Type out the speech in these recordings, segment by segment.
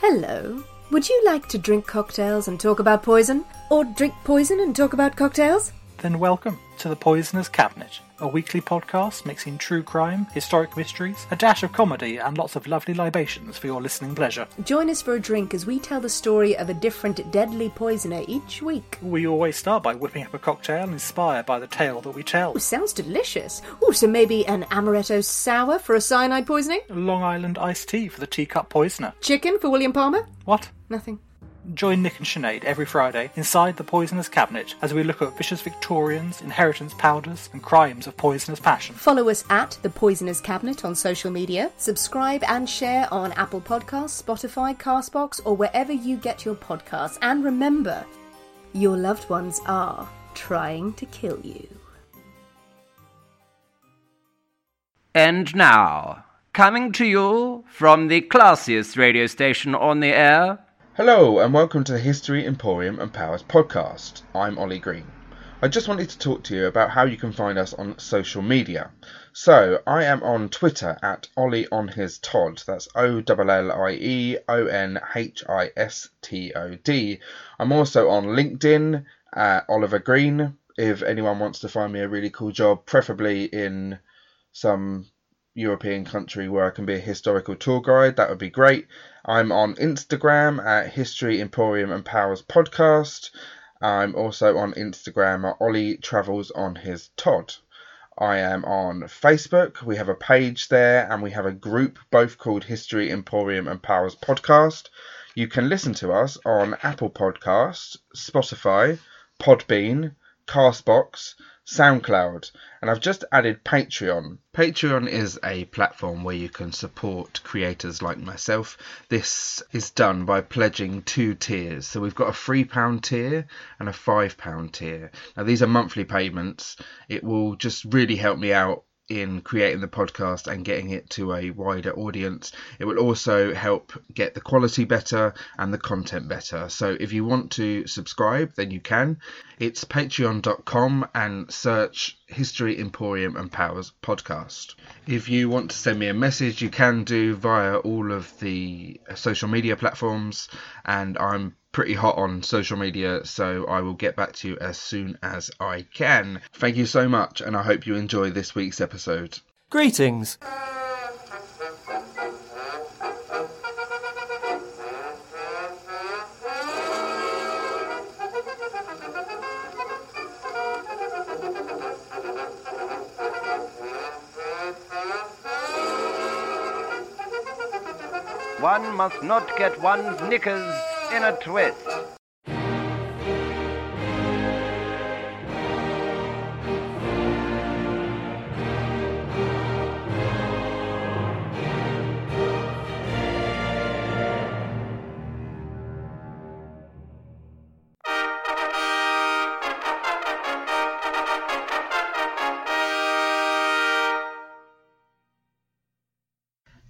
Hello. Would you like to drink cocktails and talk about poison? Or drink poison and talk about cocktails? Then welcome to the Poisoner's Cabinet, a weekly podcast mixing true crime, historic mysteries, a dash of comedy, and lots of lovely libations for your listening pleasure. Join us for a drink as we tell the story of a different deadly poisoner each week. We always start by whipping up a cocktail inspired by the tale that we tell. Ooh, sounds delicious. Oh, so maybe an amaretto sour for a cyanide poisoning? Long Island iced tea for the teacup poisoner. Chicken for William Palmer? What? Nothing. Join Nick and Sinead every Friday inside the Poisoner's Cabinet as we look at vicious Victorians, inheritance powders, and crimes of poisonous passion. Follow us at The Poisoner's Cabinet on social media. Subscribe and share on Apple Podcasts, Spotify, Castbox, or wherever you get your podcasts. And remember, your loved ones are trying to kill you. And now, coming to you from the classiest radio station on the air, Hello, and welcome to the History Emporium and Powers podcast. I'm Ollie Green. I just wanted to talk to you about how you can find us on social media. So, I am on Twitter at Ollie on his Todd. That's O L L I E O N H I S T O D. I'm also on LinkedIn at Oliver Green. If anyone wants to find me a really cool job, preferably in some European country where I can be a historical tour guide, that would be great. I'm on Instagram at History Emporium and Powers Podcast. I'm also on Instagram at Ollie Travels on his Todd. I am on Facebook. We have a page there and we have a group both called History Emporium and Powers Podcast. You can listen to us on Apple Podcasts, Spotify, Podbean, Castbox, SoundCloud, and I've just added Patreon. Patreon is a platform where you can support creators like myself. This is done by pledging two tiers. So we've got a £3 tier and a £5 tier. Now, these are monthly payments. It will just really help me out in creating the podcast and getting it to a wider audience. It will also help get the quality better and the content better. So if you want to subscribe, then you can. It's patreon.com and search History Emporium and Powers podcast. If you want to send me a message, you can do via all of the social media platforms, and I'm pretty hot on social media, so I will get back to you as soon as I can. Thank you so much, and I hope you enjoy this week's episode. Greetings. one must not get one's knickers in a twist.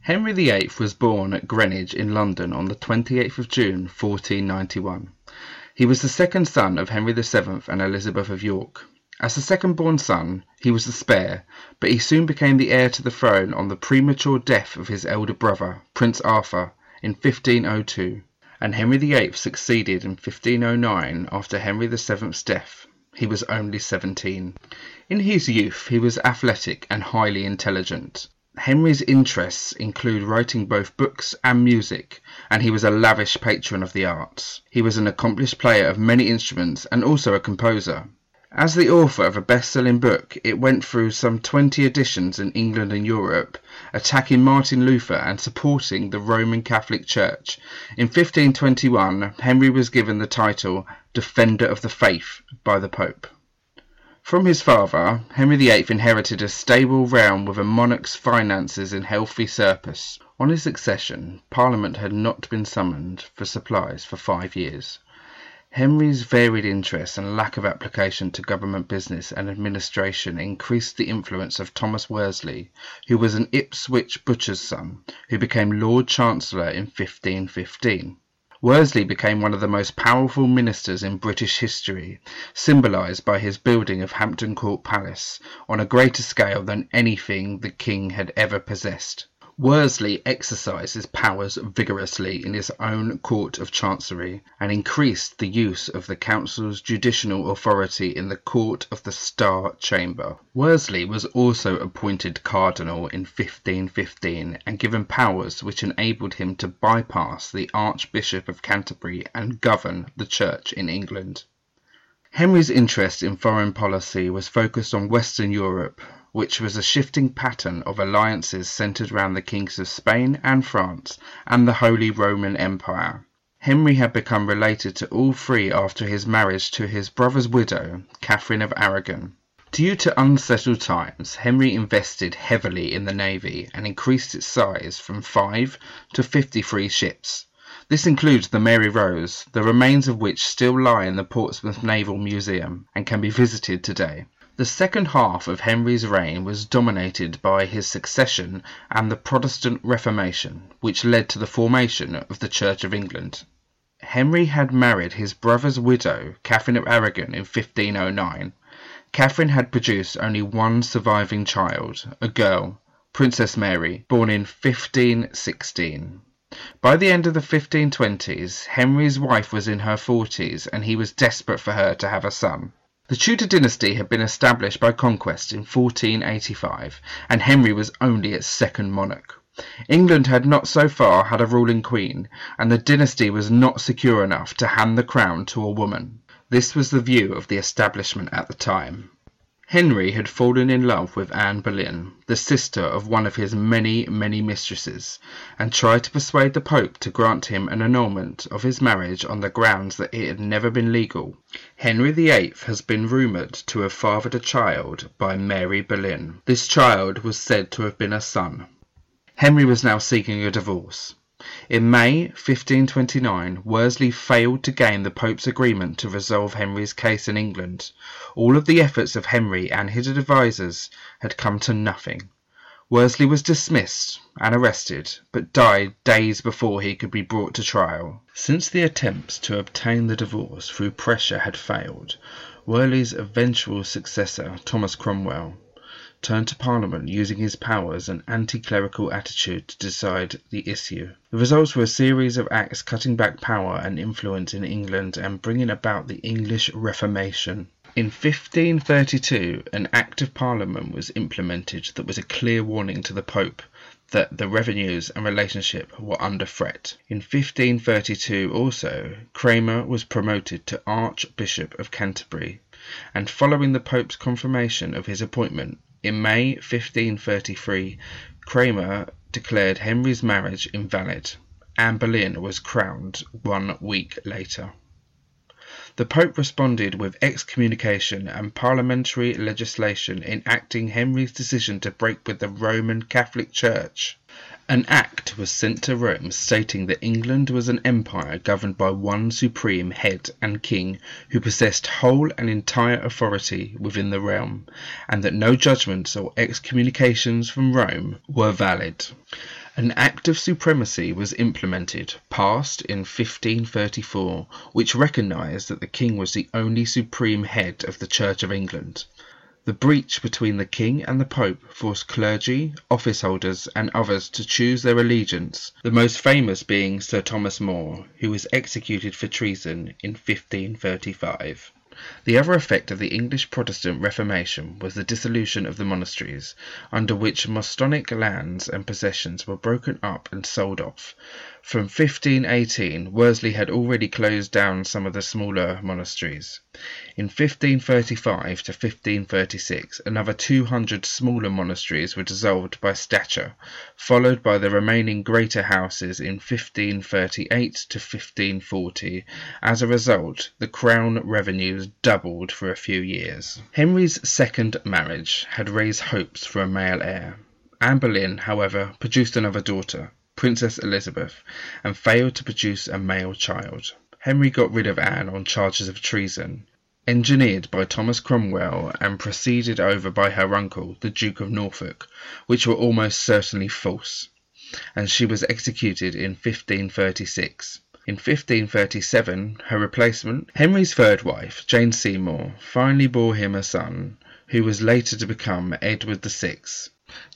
Henry VIII was born at Greenwich in London on the 28th of June 1491. He was the second son of Henry VII and Elizabeth of York. As the second born son, he was the spare, but he soon became the heir to the throne on the premature death of his elder brother, Prince Arthur, in 1502, and Henry VIII succeeded in 1509 after Henry VII's death. He was only seventeen. In his youth he was athletic and highly intelligent. Henry's interests include writing both books and music, and he was a lavish patron of the arts. He was an accomplished player of many instruments and also a composer. As the author of a best-selling book, it went through some 20 editions in England and Europe, attacking Martin Luther and supporting the Roman Catholic Church. In 1521, Henry was given the title Defender of the Faith by the Pope. From his father, Henry VIII inherited a stable realm with a monarch's finances in healthy surplus. On his accession, Parliament had not been summoned for supplies for five years. Henry's varied interests and lack of application to government business and administration increased the influence of Thomas Wolsey, who was an Ipswich butcher's son, who became Lord Chancellor in 1515. Wolsey became one of the most powerful ministers in British history, symbolised by his building of Hampton Court Palace, on a greater scale than anything the king had ever possessed. Wolsey exercised his powers vigorously in his own Court of Chancery, and increased the use of the Council's judicial authority in the Court of the Star Chamber. Wolsey was also appointed Cardinal in 1515 and given powers which enabled him to bypass the Archbishop of Canterbury and govern the Church in England. Henry's interest in foreign policy was focused on Western Europe, which was a shifting pattern of alliances centered round the kings of Spain and France and the Holy Roman Empire. Henry had become related to all three after his marriage to his brother's widow, Catherine of Aragon. Due to unsettled times, Henry invested heavily in the navy and increased its size from five to fifty-three ships. This includes the Mary Rose, the remains of which still lie in the Portsmouth Naval Museum and can be visited today. The second half of Henry's reign was dominated by his succession and the Protestant Reformation, which led to the formation of the Church of England. Henry had married his brother's widow, Catherine of Aragon, in 1509. Catherine had produced only one surviving child, a girl, Princess Mary, born in 1516. By the end of the 1520s, Henry's wife was in her forties and he was desperate for her to have a son. The Tudor dynasty had been established by conquest in 1485, and Henry was only its second monarch. England had not so far had a ruling queen, and the dynasty was not secure enough to hand the crown to a woman. This was the view of the establishment at the time. Henry had fallen in love with Anne Boleyn, the sister of one of his many, many mistresses, and tried to persuade the Pope to grant him an annulment of his marriage on the grounds that it had never been legal. Henry VIII has been rumoured to have fathered a child by Mary Boleyn. This child was said to have been a son. Henry was now seeking a divorce. In May 1529 Wolsey failed to gain the Pope's agreement to resolve Henry's case in England. All of the efforts of Henry and his advisers had come to nothing. Wolsey was dismissed and arrested, but died days before he could be brought to trial. Since the attempts to obtain the divorce through pressure had failed, Wolsey's eventual successor, Thomas Cromwell, turned to Parliament using his powers and anti-clerical attitude to decide the issue. The results were a series of acts cutting back power and influence in England and bringing about the English Reformation. In 1532 an Act of Parliament was implemented that was a clear warning to the Pope that the revenues and relationship were under threat. In 1532 also Cranmer was promoted to Archbishop of Canterbury, and following the Pope's confirmation of his appointment in May 1533 Cranmer declared Henry's marriage invalid. Anne Boleyn was crowned one week later. The Pope responded with excommunication and parliamentary legislation enacting Henry's decision to break with the Roman Catholic Church. An act was sent to Rome stating that England was an empire governed by one supreme head and king who possessed whole and entire authority within the realm, and that no judgments or excommunications from Rome were valid. An Act of Supremacy was implemented, passed in 1534, which recognised that the king was the only supreme head of the Church of England. The breach between the king and the pope forced clergy, office holders, and others to choose their allegiance, the most famous being Sir Thomas More, who was executed for treason in 1535. The other effect of the English Protestant Reformation was the dissolution of the monasteries, under which monastic lands and possessions were broken up and sold off. From 1518 Wolsey had already closed down some of the smaller monasteries. In 1535 to 1536 another 200 smaller monasteries were dissolved by statute, followed by the remaining greater houses in 1538 to 1540. As a result, the crown revenues doubled for a few years. Henry's second marriage had raised hopes for a male heir. Anne Boleyn, however, produced another daughter. Princess Elizabeth, and failed to produce a male child. Henry got rid of Anne on charges of treason, engineered by Thomas Cromwell and proceeded over by her uncle, the Duke of Norfolk, which were almost certainly false, and she was executed in 1536. In 1537 her replacement, Henry's third wife, Jane Seymour, finally bore him a son, who was later to become Edward VI.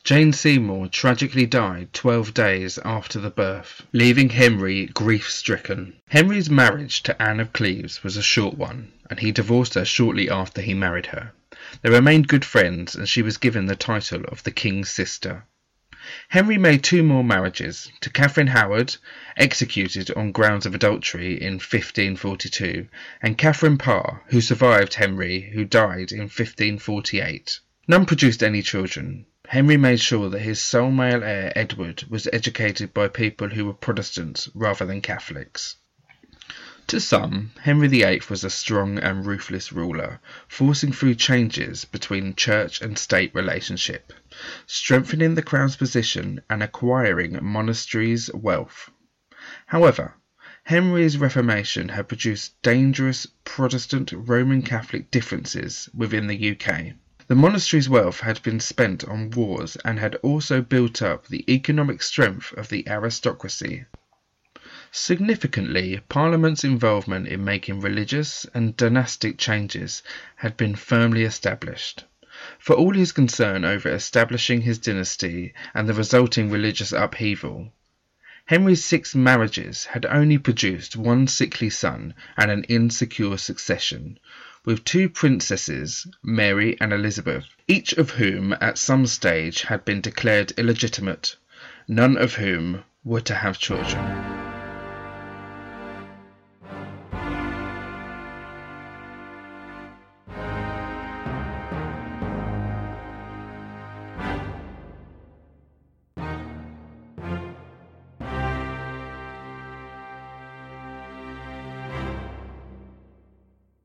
Jane Seymour tragically died 12 days after the birth, leaving Henry grief stricken. Henry's marriage to Anne of Cleves was a short one, and he divorced her shortly after he married her. They remained good friends, and she was given the title of the King's sister. Henry made two more marriages to Catherine Howard, executed on grounds of adultery in 1542, and Catherine Parr, who survived Henry, who died in 1548. None produced any children. Henry made sure that his sole male heir, Edward, was educated by people who were Protestants rather than Catholics. To some, Henry VIII was a strong and ruthless ruler, forcing through changes between church and state relationship, strengthening the crown's position and acquiring monasteries' wealth. However, Henry's Reformation had produced dangerous Protestant Roman Catholic differences within the UK. The monastery's wealth had been spent on wars and had also built up the economic strength of the aristocracy. Significantly, Parliament's involvement in making religious and dynastic changes had been firmly established. For all his concern over establishing his dynasty and the resulting religious upheaval, Henry's six marriages had only produced one sickly son and an insecure succession, with two princesses, Mary and Elizabeth, each of whom at some stage had been declared illegitimate, none of whom were to have children.